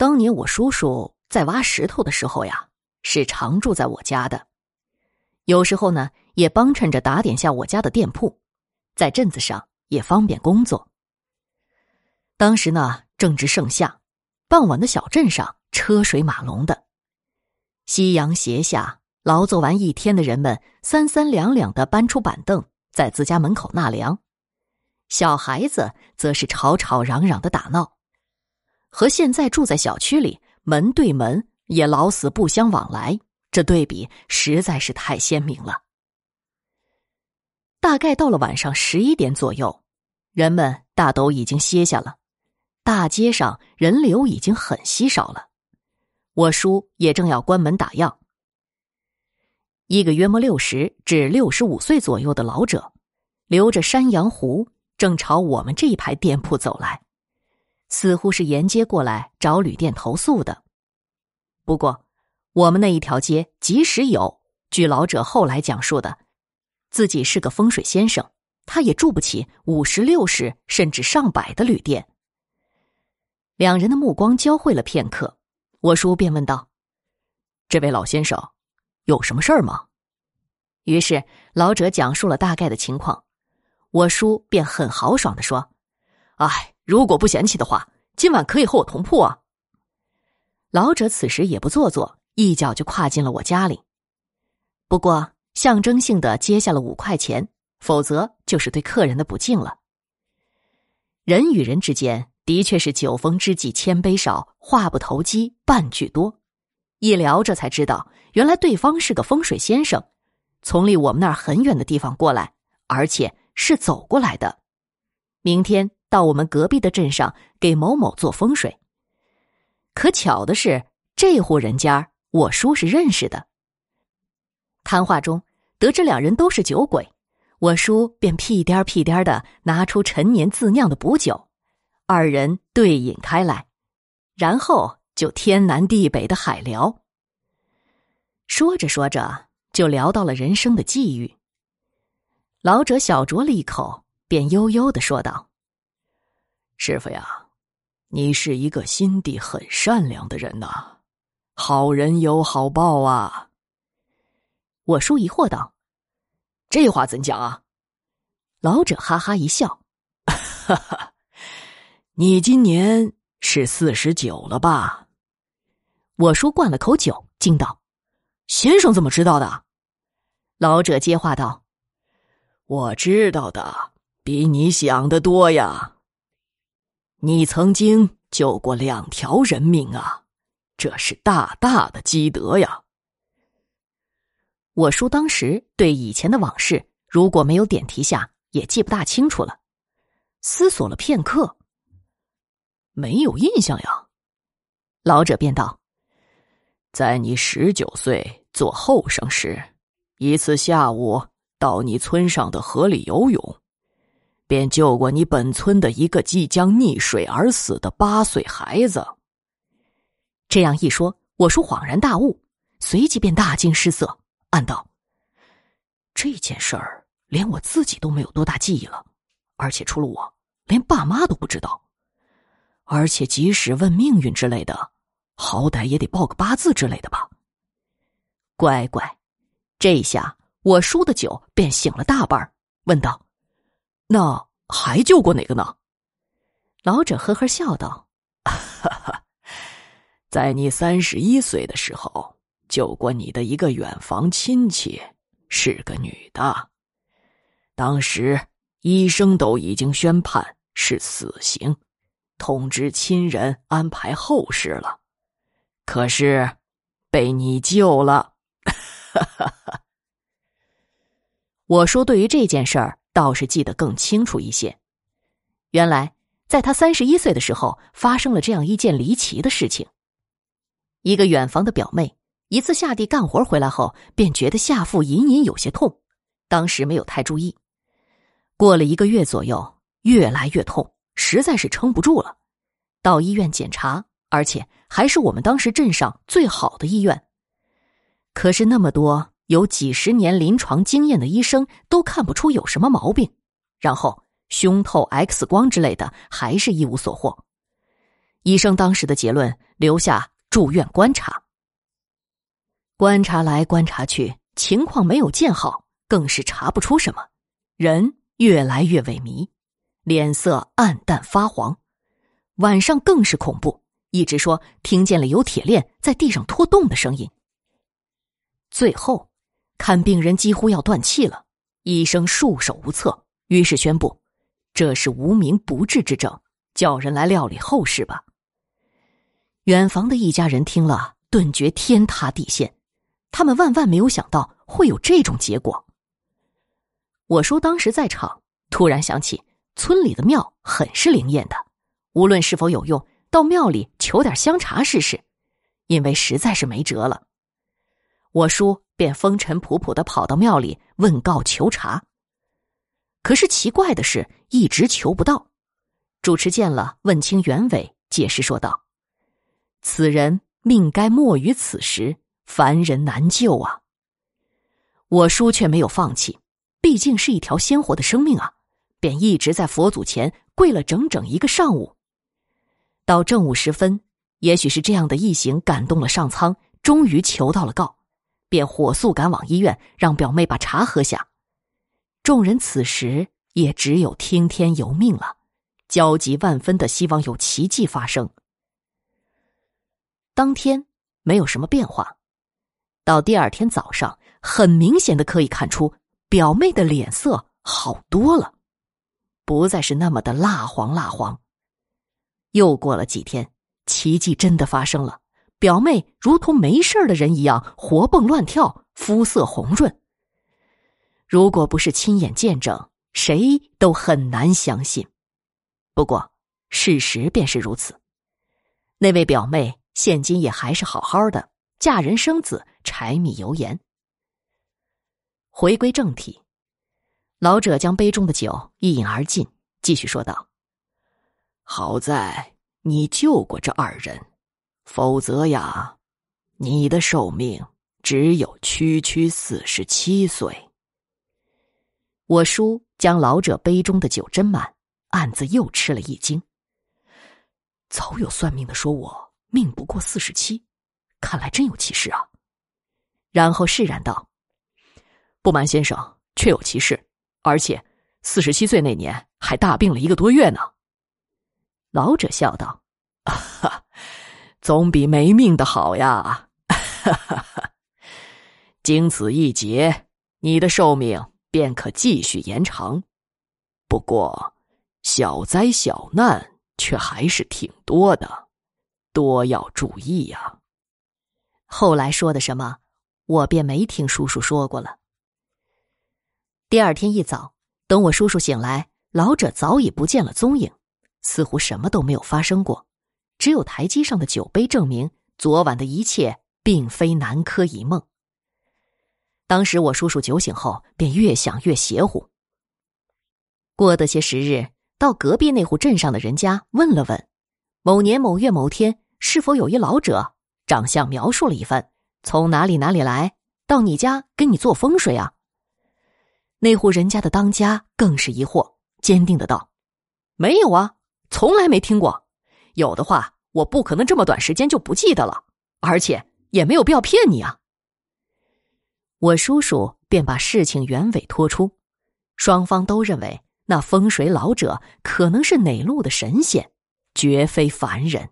当年我叔叔在挖石头的时候呀，是常住在我家的，有时候呢也帮衬着打点下我家的店铺，在镇子上也方便工作。当时呢正值盛夏，傍晚的小镇上车水马龙的，夕阳斜下，劳作完一天的人们三三两两的搬出板凳，在自家门口纳凉，小孩子则是吵吵嚷嚷的打闹。和现在住在小区里，门对门也老死不相往来，这对比实在是太鲜明了。大概到了晚上十一点左右，人们大都已经歇下了，大街上人流已经很稀少了。我叔也正要关门打烊。一个约莫六十至六十五岁左右的老者，留着山羊胡，正朝我们这一排店铺走来。似乎是沿街过来找旅店投诉的。不过，我们那一条街即使有，据老者后来讲述的，自己是个风水先生，他也住不起五十六十甚至上百的旅店。两人的目光交汇了片刻，我叔便问道：“这位老先生，有什么事儿吗？”于是老者讲述了大概的情况，我叔便很豪爽的说：“哎。”如果不嫌弃的话，今晚可以和我同铺啊。老者此时也不做作，一脚就跨进了我家里。不过象征性的接下了五块钱，否则就是对客人的不敬了。人与人之间的确是酒逢知己千杯少，话不投机半句多。一聊着才知道，原来对方是个风水先生，从离我们那儿很远的地方过来，而且是走过来的。明天。到我们隔壁的镇上给某某做风水。可巧的是，这户人家我叔是认识的。谈话中得知两人都是酒鬼，我叔便屁颠屁颠的拿出陈年自酿的补酒，二人对饮开来，然后就天南地北的海聊。说着说着，就聊到了人生的际遇。老者小酌了一口，便悠悠的说道。师傅呀，你是一个心地很善良的人呐，好人有好报啊。我叔疑惑道：“这话怎讲啊？”老者哈哈一笑：“哈哈，你今年是四十九了吧？”我叔灌了口酒，惊道：“先生怎么知道的？”老者接话道：“我知道的比你想的多呀。”你曾经救过两条人命啊，这是大大的积德呀！我叔当时对以前的往事，如果没有点题下，也记不大清楚了。思索了片刻，没有印象呀。老者便道：“在你十九岁做后生时，一次下午到你村上的河里游泳。”便救过你本村的一个即将溺水而死的八岁孩子。这样一说，我叔恍然大悟，随即便大惊失色，暗道：“这件事儿连我自己都没有多大记忆了，而且除了我，连爸妈都不知道。而且即使问命运之类的，好歹也得报个八字之类的吧。”乖乖，这下我叔的酒便醒了大半问道。那还救过哪个呢？老者呵呵笑道：“哈哈，在你三十一岁的时候，救过你的一个远房亲戚，是个女的。当时医生都已经宣判是死刑，通知亲人安排后事了。可是被你救了。”哈哈哈。我说：“对于这件事儿。”倒是记得更清楚一些。原来，在他三十一岁的时候，发生了这样一件离奇的事情。一个远房的表妹，一次下地干活回来后，便觉得下腹隐隐有些痛，当时没有太注意。过了一个月左右，越来越痛，实在是撑不住了，到医院检查，而且还是我们当时镇上最好的医院。可是那么多。有几十年临床经验的医生都看不出有什么毛病，然后胸透、X 光之类的还是一无所获。医生当时的结论留下住院观察。观察来观察去，情况没有见好，更是查不出什么，人越来越萎靡，脸色暗淡发黄，晚上更是恐怖，一直说听见了有铁链在地上拖动的声音。最后，看病人几乎要断气了，医生束手无策，于是宣布。这是无名不治之症，叫人来料理后事吧。远房的一家人听了，顿觉天塌地陷，他们万万没有想到会有这种结果。我叔当时在场，突然想起村里的庙很是灵验的，无论是否有用，到庙里求点香茶试试，因为实在是没辙了。我叔便风尘仆仆的跑到庙里问告求茶。可是奇怪的是，一直求不到。主持见了，问清原委，解释说道：“此人命该没于此时，凡人难救啊。”我叔却没有放弃，毕竟是一条鲜活的生命啊，便一直在佛祖前跪了整整一个上午。到正午时分，也许是这样的一行感动了上苍，终于求到了告，便火速赶往医院，让表妹把茶喝下。众人此时也只有听天由命了，焦急万分的希望有奇迹发生。当天没有什么变化，到第二天早上，很明显的可以看出表妹的脸色好多了，不再是那么的蜡黄蜡黄。又过了几天，奇迹真的发生了，表妹如同没事的人一样活蹦乱跳，肤色红润。如果不是亲眼见证，谁都很难相信。不过，事实便是如此。那位表妹现今也还是好好的，嫁人生子，柴米油盐。回归正题，老者将杯中的酒一饮而尽，继续说道：“好在你救过这二人，否则呀，你的寿命只有区区四十七岁。”我叔将老者杯中的酒斟满，暗自又吃了一惊。早有算命的说我命不过四十七，看来真有其事啊。然后释然道：“不瞒先生，确有其事，而且四十七岁那年还大病了一个多月呢。”老者笑道：“，总比没命的好呀。哈哈哈，经此一劫，你的寿命。”便可继续延长，不过小灾小难却还是挺多的，多要注意呀。后来说的什么，我便没听叔叔说过了。第二天一早，等我叔叔醒来，老者早已不见了踪影，似乎什么都没有发生过，只有台基上的酒杯证明昨晚的一切并非南柯一梦。当时我叔叔酒醒后，便越想越邪乎。过得些时日，到隔壁那户镇上的人家问了问，某年某月某天是否有一老者，长相描述了一番，从哪里哪里来到你家给你做风水啊？那户人家的当家更是疑惑，坚定的道：“没有啊，从来没听过。有的话，我不可能这么短时间就不记得了，而且也没有必要骗你啊。”我叔叔便把事情原委托出，双方都认为那风水老者可能是哪路的神仙，绝非凡人。